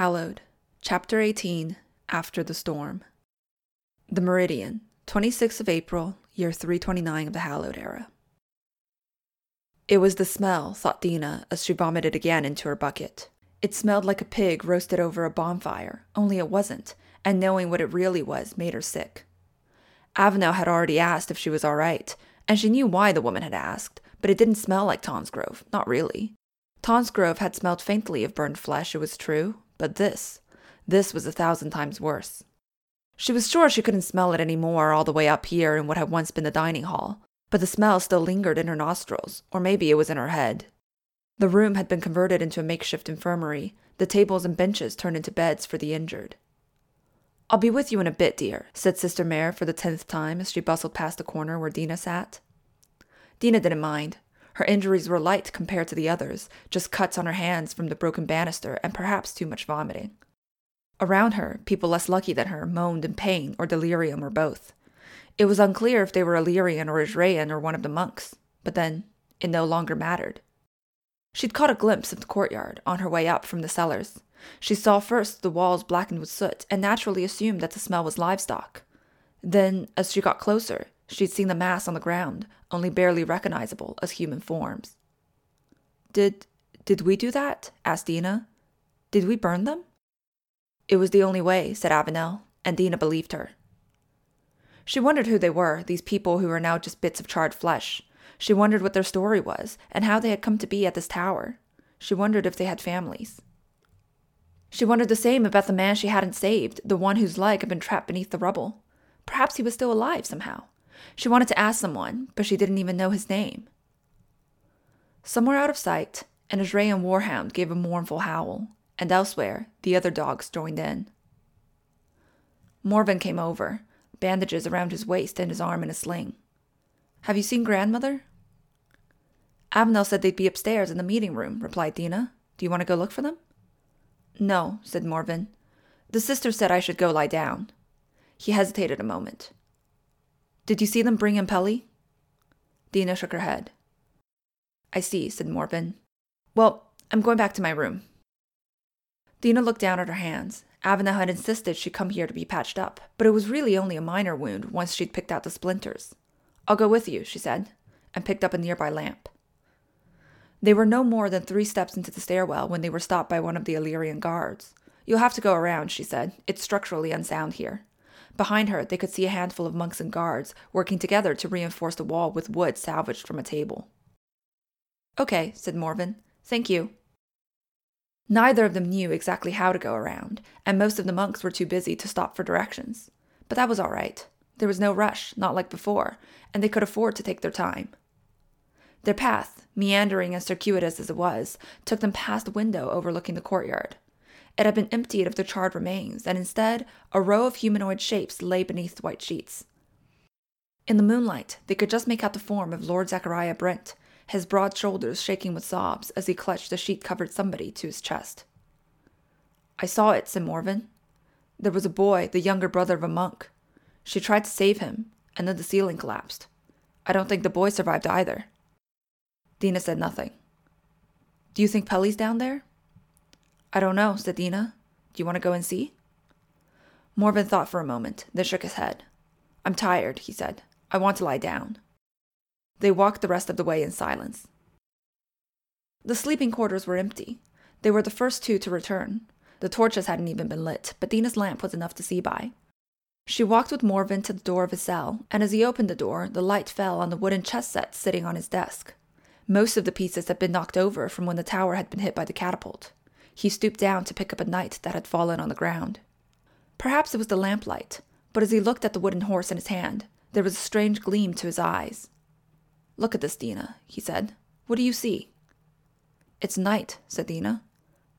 Hallowed, Chapter 18 After the Storm. The Meridian, 26th of April, year 329 of the Hallowed Era. It was the smell, thought Deena as she vomited again into her bucket. It smelled like a pig roasted over a bonfire, only it wasn't, and knowing what it really was made her sick. Avenel had already asked if she was all right, and she knew why the woman had asked, but it didn't smell like Tonsgrove, not really. Tonsgrove had smelled faintly of burned flesh, it was true, but this, this was a thousand times worse. She was sure she couldn't smell it any more all the way up here in what had once been the dining hall, but the smell still lingered in her nostrils, or maybe it was in her head. The room had been converted into a makeshift infirmary, the tables and benches turned into beds for the injured. I'll be with you in a bit, dear, said Sister Mare for the tenth time as she bustled past the corner where Deena sat. Deena didn't mind. Her injuries were light compared to the others, just cuts on her hands from the broken banister and perhaps too much vomiting. Around her, people less lucky than her moaned in pain or delirium or both. It was unclear if they were Illyrian or Israean or one of the monks, but then it no longer mattered. She'd caught a glimpse of the courtyard on her way up from the cellars, she saw first the walls blackened with soot and naturally assumed that the smell was livestock. Then, as she got closer, she'd seen the mass on the ground, only barely recognizable as human forms. Did did we do that? asked Deena. Did we burn them? It was the only way, said Avenel, and Deena believed her. She wondered who they were, these people who were now just bits of charred flesh. She wondered what their story was, and how they had come to be at this tower. She wondered if they had families. She wondered the same about the man she hadn't saved, the one whose leg had been trapped beneath the rubble. Perhaps he was still alive somehow. She wanted to ask someone, but she didn't even know his name. Somewhere out of sight, an Israeli warhound gave a mournful howl, and elsewhere, the other dogs joined in. Morven came over, bandages around his waist and his arm in a sling. Have you seen grandmother? Avenel said they'd be upstairs in the meeting room, replied Deena. Do you want to go look for them? No, said Morven. The sister said I should go lie down. He hesitated a moment. Did you see them bring in Pelly? Deena shook her head. I see, said Morven. Well, I'm going back to my room. Deena looked down at her hands. Avenel had insisted she come here to be patched up, but it was really only a minor wound once she'd picked out the splinters. I'll go with you, she said, and picked up a nearby lamp. They were no more than three steps into the stairwell when they were stopped by one of the Illyrian guards. You'll have to go around, she said. It's structurally unsound here. Behind her, they could see a handful of monks and guards working together to reinforce the wall with wood salvaged from a table. Okay, said Morven. Thank you. Neither of them knew exactly how to go around, and most of the monks were too busy to stop for directions. But that was all right. There was no rush, not like before, and they could afford to take their time. Their path, meandering and circuitous as it was, took them past a window overlooking the courtyard. It had been emptied of the charred remains, and instead, a row of humanoid shapes lay beneath the white sheets. In the moonlight, they could just make out the form of Lord Zachariah Brent, his broad shoulders shaking with sobs as he clutched a sheet covered somebody to his chest. I saw it, said. There was a boy, the younger brother of a monk. She tried to save him, and then the ceiling collapsed. I don't think the boy survived either. Deena said nothing. Do you think Pelly's down there? I don't know, said Deena. Do you want to go and see? Morven thought for a moment, then shook his head. I'm tired, he said. I want to lie down. They walked the rest of the way in silence. The sleeping quarters were empty. They were the first two to return. The torches hadn't even been lit, but Deena's lamp was enough to see by. She walked with Morven to the door of his cell, and as he opened the door, the light fell on the wooden chess set sitting on his desk. Most of the pieces had been knocked over from when the tower had been hit by the catapult. He stooped down to pick up a knight that had fallen on the ground. Perhaps it was the lamplight, but as he looked at the wooden horse in his hand, there was a strange gleam to his eyes. Look at this, Deena, he said. What do you see? It's a knight, said Deena.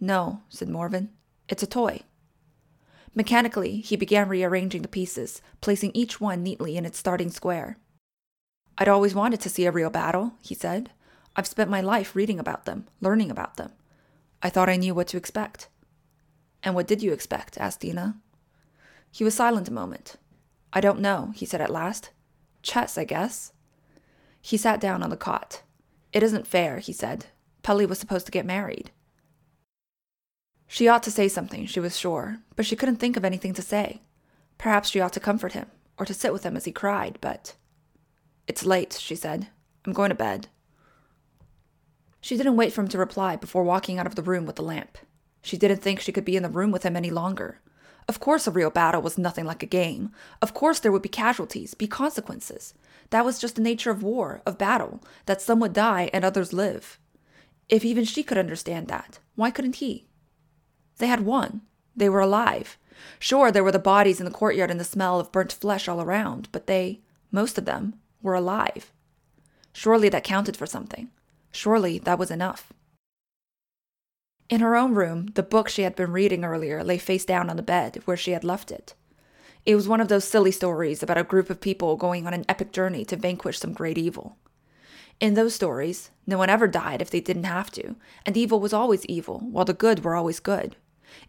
No, said Morven. It's a toy. Mechanically, he began rearranging the pieces, placing each one neatly in its starting square. I'd always wanted to see a real battle, he said. I've spent my life reading about them, learning about them. I thought I knew what to expect. And what did you expect? asked Deena. He was silent a moment. I don't know, he said at last. Chess, I guess. He sat down on the cot. It isn't fair, he said. Pelly was supposed to get married. She ought to say something, she was sure, but she couldn't think of anything to say. Perhaps she ought to comfort him, or to sit with him as he cried, but. It's late, she said. I'm going to bed. She didn't wait for him to reply before walking out of the room with the lamp. She didn't think she could be in the room with him any longer. Of course, a real battle was nothing like a game. Of course, there would be casualties, be consequences. That was just the nature of war, of battle, that some would die and others live. If even she could understand that, why couldn't he? They had won. They were alive. Sure, there were the bodies in the courtyard and the smell of burnt flesh all around, but they, most of them, were alive. Surely that counted for something. Surely that was enough. In her own room, the book she had been reading earlier lay face down on the bed where she had left it. It was one of those silly stories about a group of people going on an epic journey to vanquish some great evil. In those stories, no one ever died if they didn't have to, and evil was always evil, while the good were always good.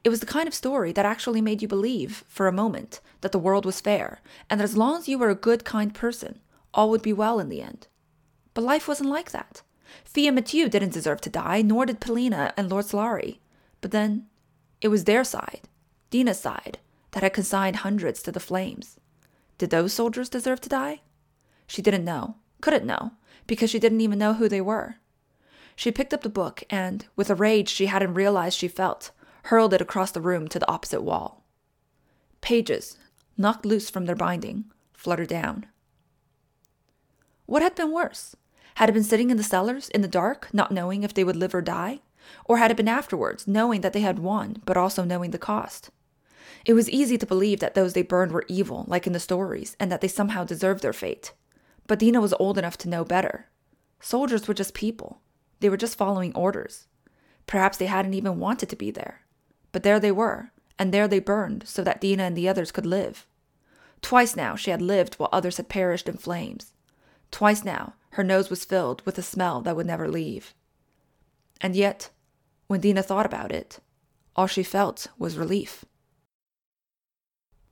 It was the kind of story that actually made you believe, for a moment, that the world was fair, and that as long as you were a good, kind person, all would be well in the end. But life wasn't like that. Fia Mathieu didn't deserve to die, nor did Polina and Lord Solari. But then, it was their side, Deena's side, that had consigned hundreds to the flames. Did those soldiers deserve to die? She didn't know, couldn't know, because she didn't even know who they were. She picked up the book and, with a rage she hadn't realized she felt, hurled it across the room to the opposite wall. Pages, knocked loose from their binding, fluttered down. What had been worse? Had it been sitting in the cellars, in the dark, not knowing if they would live or die? Or had it been afterwards, knowing that they had won, but also knowing the cost? It was easy to believe that those they burned were evil, like in the stories, and that they somehow deserved their fate. But Deena was old enough to know better. Soldiers were just people. They were just following orders. Perhaps they hadn't even wanted to be there. But there they were, and there they burned so that Deena and the others could live. Twice now she had lived while others had perished in flames. Twice now her nose was filled with a smell that would never leave. And yet, when Deena thought about it, all she felt was relief.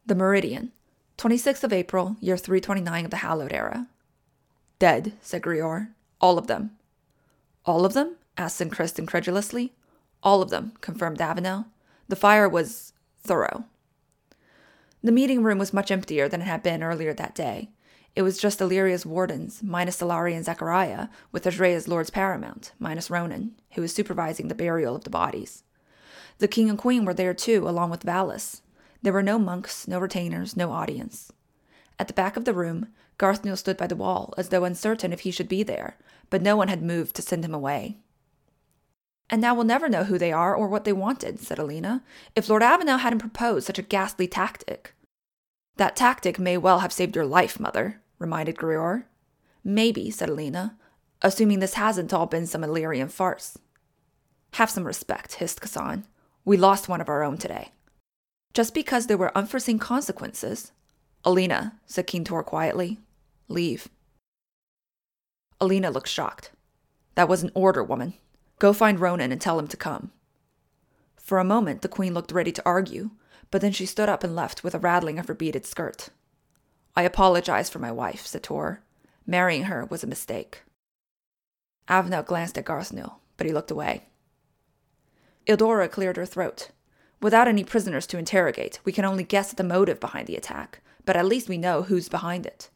The Meridian, 26th of April, year 329 of the Hallowed Era. Dead, said Grior. All of them. All of them? asked Sincrist incredulously. All of them, confirmed Avenel. The fire was thorough. The meeting room was much emptier than it had been earlier that day, it was just Illyria's wardens, minus Solari and Zachariah, with Ashrea's lords paramount, minus Ronan, who was supervising the burial of the bodies. The king and queen were there too, along with Valus. There were no monks, no retainers, no audience. At the back of the room, Garthniel stood by the wall, as though uncertain if he should be there, but no one had moved to send him away. And now we'll never know who they are or what they wanted, said Alina, if Lord Avenel hadn't proposed such a ghastly tactic. That tactic may well have saved your life, mother, reminded Grior. Maybe, said Alina, assuming this hasn't all been some Illyrian farce. Have some respect, hissed Kassan. We lost one of our own today. Just because there were unforeseen consequences. Alina, said Kintor quietly, leave. Alina looked shocked. That was an order, woman. Go find Ronan and tell him to come. For a moment, the queen looked ready to argue, but then she stood up and left with a rattling of her beaded skirt. I apologize for my wife, said Tor. Marrying her was a mistake. Avenel glanced at Garthniel, but he looked away. Ildora cleared her throat. Without any prisoners to interrogate, we can only guess at the motive behind the attack, but at least we know who's behind it.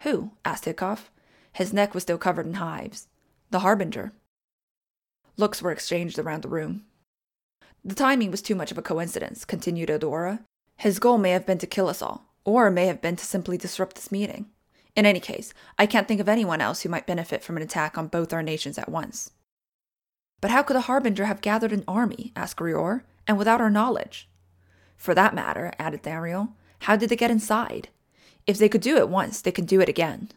Who? asked Hickov. His neck was still covered in hives. The Harbinger. Looks were exchanged around the room. The timing was too much of a coincidence, continued Eudora. His goal may have been to kill us all, or may have been to simply disrupt this meeting. In any case, I can't think of anyone else who might benefit from an attack on both our nations at once. But how could the Harbinger have gathered an army, asked Grior, and without our knowledge? For that matter, added Thariel, how did they get inside? If they could do it once, they can do it again.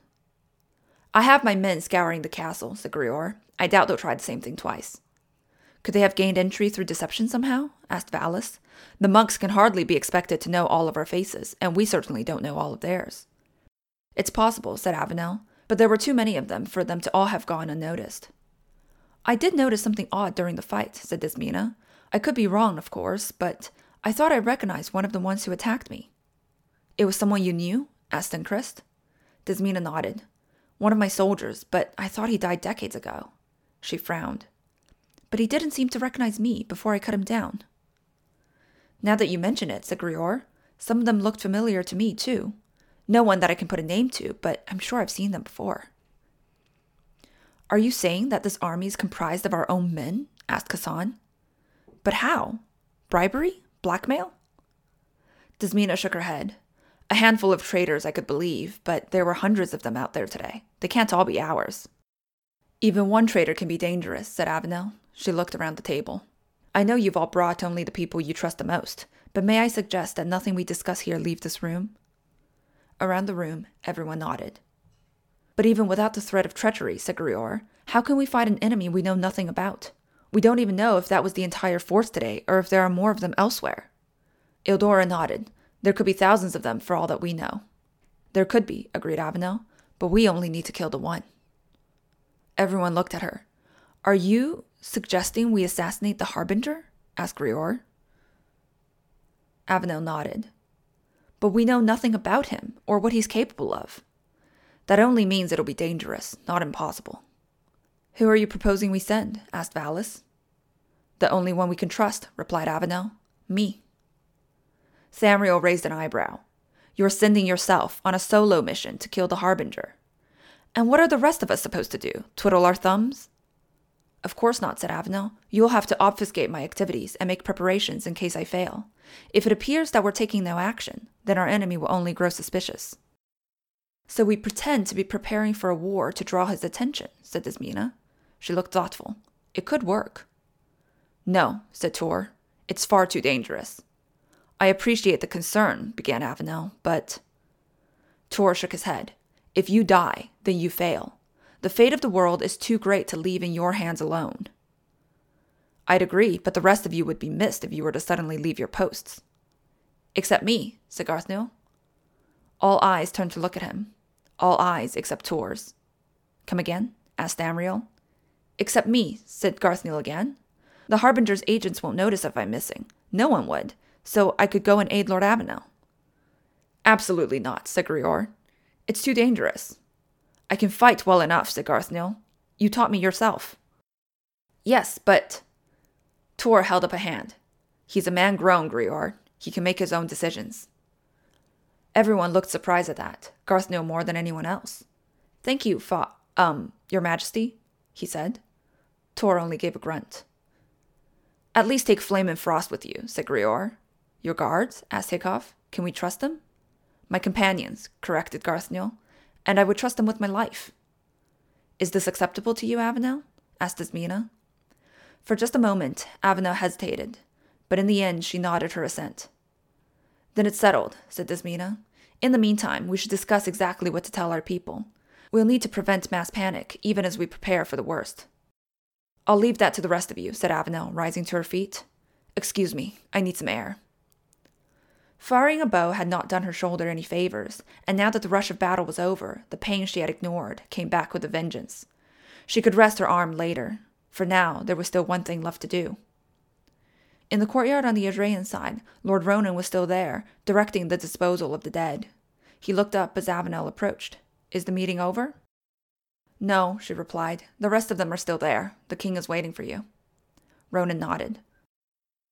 I have my men scouring the castle, said Grior. I doubt they'll try the same thing twice. Could they have gained entry through deception somehow? asked Valus. The monks can hardly be expected to know all of our faces, and we certainly don't know all of theirs. It's possible, said Avenel, but there were too many of them for them to all have gone unnoticed. I did notice something odd during the fight, said Desmina. I could be wrong, of course, but I thought I recognized one of the ones who attacked me. It was someone you knew? asked Inchrist. Desmina nodded. One of my soldiers, but I thought he died decades ago. She frowned but he didn't seem to recognize me before I cut him down. Now that you mention it, said Grior, some of them looked familiar to me, too. No one that I can put a name to, but I'm sure I've seen them before. Are you saying that this army is comprised of our own men? asked Kassan. But how? Bribery? Blackmail? Desmina shook her head. A handful of traitors I could believe, but there were hundreds of them out there today. They can't all be ours. Even one traitor can be dangerous, said Avenel. She looked around the table. I know you've all brought only the people you trust the most, but may I suggest that nothing we discuss here leave this room? Around the room, everyone nodded. But even without the threat of treachery, said Grior, how can we fight an enemy we know nothing about? We don't even know if that was the entire force today, or if there are more of them elsewhere. Ildora nodded. There could be thousands of them for all that we know. There could be, agreed Avenel, but we only need to kill the one. Everyone looked at her. Are you suggesting we assassinate the Harbinger? asked Grior. Avenel nodded. But we know nothing about him or what he's capable of. That only means it'll be dangerous, not impossible. Who are you proposing we send? asked Valis. The only one we can trust, replied Avenel. Me. Samriel raised an eyebrow. You're sending yourself on a solo mission to kill the Harbinger. And what are the rest of us supposed to do? Twiddle our thumbs? Of course not, said Avenel. You'll have to obfuscate my activities and make preparations in case I fail. If it appears that we're taking no action, then our enemy will only grow suspicious. So we pretend to be preparing for a war to draw his attention, said Desmina. She looked thoughtful. It could work. No, said Tor. It's far too dangerous. I appreciate the concern, began Avenel, but. Tor shook his head. If you die, then you fail. The fate of the world is too great to leave in your hands alone. I'd agree, but the rest of you would be missed if you were to suddenly leave your posts. Except me, said Garthnil. All eyes turned to look at him. All eyes except Tor's. Come again? asked Amriel. Except me, said Garthnil again. The Harbinger's agents won't notice if I'm missing. No one would, so I could go and aid Lord Avenel. Absolutely not, said Grior. It's too dangerous. I can fight well enough, said Garthnil. You taught me yourself. Yes, but. Tor held up a hand. He's a man grown, Grior. He can make his own decisions. Everyone looked surprised at that, Garthnil more than anyone else. Thank you, Fa. Um, Your Majesty, he said. Tor only gave a grunt. At least take Flame and Frost with you, said Grior. Your guards? asked Hickov. Can we trust them? My companions, corrected Garthnil and I would trust them with my life. Is this acceptable to you, Avenel? asked Desmina. For just a moment, Avenel hesitated, but in the end she nodded her assent. Then it's settled, said Desmina. In the meantime, we should discuss exactly what to tell our people. We'll need to prevent mass panic, even as we prepare for the worst. I'll leave that to the rest of you, said Avenel, rising to her feet. Excuse me, I need some air. Firing a bow had not done her shoulder any favors, and now that the rush of battle was over, the pain she had ignored came back with a vengeance. She could rest her arm later, for now there was still one thing left to do. In the courtyard on the Adrian side, Lord Ronan was still there, directing the disposal of the dead. He looked up as Avenel approached. Is the meeting over? No, she replied. The rest of them are still there. The king is waiting for you. Ronan nodded.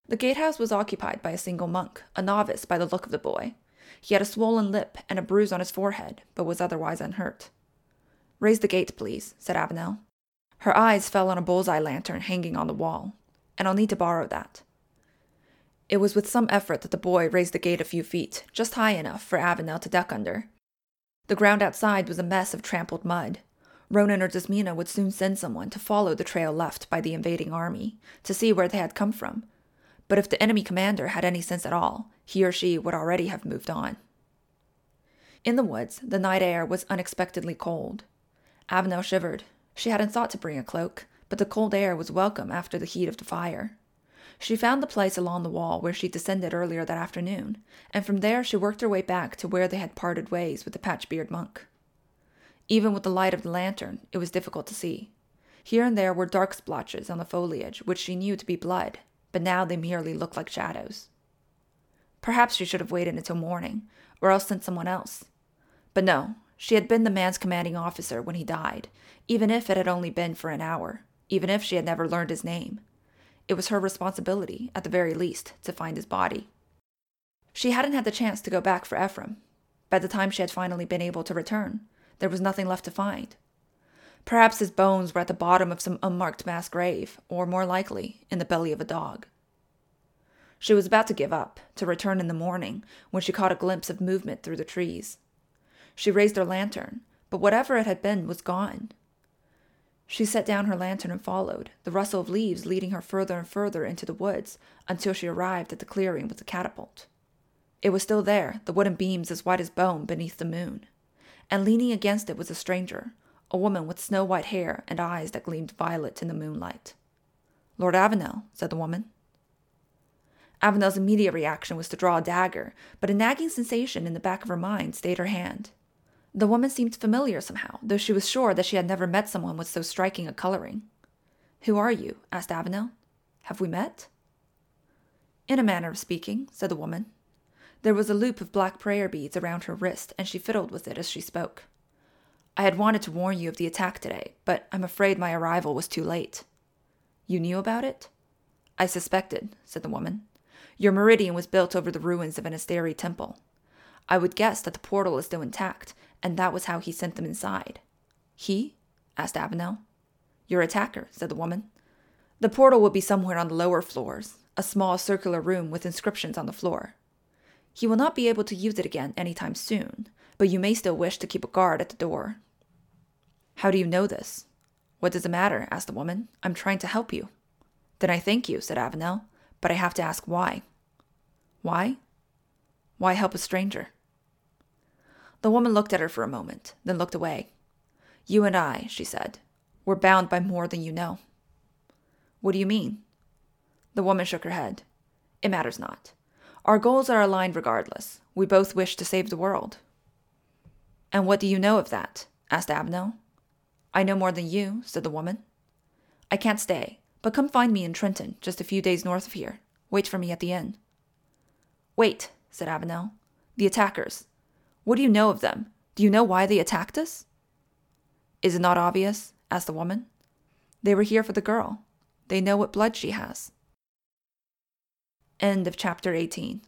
The gatehouse was occupied by a single monk, a novice by the look of the boy. He had a swollen lip and a bruise on his forehead, but was otherwise unhurt. Raise the gate, please, said Avenel. Her eyes fell on a bullseye lantern hanging on the wall, and I'll need to borrow that. It was with some effort that the boy raised the gate a few feet, just high enough for Avenel to duck under. The ground outside was a mess of trampled mud. Ronan or Desmina would soon send someone to follow the trail left by the invading army, to see where they had come from, but if the enemy commander had any sense at all, he or she would already have moved on. In the woods, the night air was unexpectedly cold. Avenel shivered. She hadn't thought to bring a cloak, but the cold air was welcome after the heat of the fire. She found the place along the wall where she descended earlier that afternoon, and from there she worked her way back to where they had parted ways with the patch-beard monk. Even with the light of the lantern, it was difficult to see. Here and there were dark splotches on the foliage, which she knew to be blood, but now they merely looked like shadows. Perhaps she should have waited until morning, or else sent someone else. But no, she had been the man's commanding officer when he died, even if it had only been for an hour, even if she had never learned his name. It was her responsibility, at the very least, to find his body. She hadn't had the chance to go back for Ephraim. By the time she had finally been able to return, there was nothing left to find. Perhaps his bones were at the bottom of some unmarked mass grave, or more likely, in the belly of a dog. She was about to give up, to return in the morning, when she caught a glimpse of movement through the trees. She raised her lantern, but whatever it had been was gone. She set down her lantern and followed, the rustle of leaves leading her further and further into the woods until she arrived at the clearing with the catapult. It was still there, the wooden beams as white as bone beneath the moon. And leaning against it was a stranger, a woman with snow white hair and eyes that gleamed violet in the moonlight. Lord Avenel, said the woman. Avenel's immediate reaction was to draw a dagger, but a nagging sensation in the back of her mind stayed her hand. The woman seemed familiar somehow, though she was sure that she had never met someone with so striking a coloring. Who are you? asked Avenel. Have we met? In a manner of speaking, said the woman. There was a loop of black prayer beads around her wrist, and she fiddled with it as she spoke. I had wanted to warn you of the attack today, but I'm afraid my arrival was too late. You knew about it? I suspected, said the woman. Your meridian was built over the ruins of an Asteri temple. I would guess that the portal is still intact, and that was how he sent them inside. He? asked Avenel. Your attacker, said the woman. The portal will be somewhere on the lower floors, a small circular room with inscriptions on the floor. He will not be able to use it again any time soon, but you may still wish to keep a guard at the door. How do you know this? What does it matter? asked the woman. I'm trying to help you. Then I thank you, said Avenel, but I have to ask why. Why? Why help a stranger? The woman looked at her for a moment, then looked away. You and I, she said, we're bound by more than you know. What do you mean? The woman shook her head. It matters not. Our goals are aligned regardless. We both wish to save the world. And what do you know of that? asked Avenel. I know more than you, said the woman. I can't stay, but come find me in Trenton, just a few days north of here. Wait for me at the inn. Wait, said Avenel. The attackers. What do you know of them? Do you know why they attacked us? Is it not obvious? asked the woman. They were here for the girl. They know what blood she has. End of chapter 18.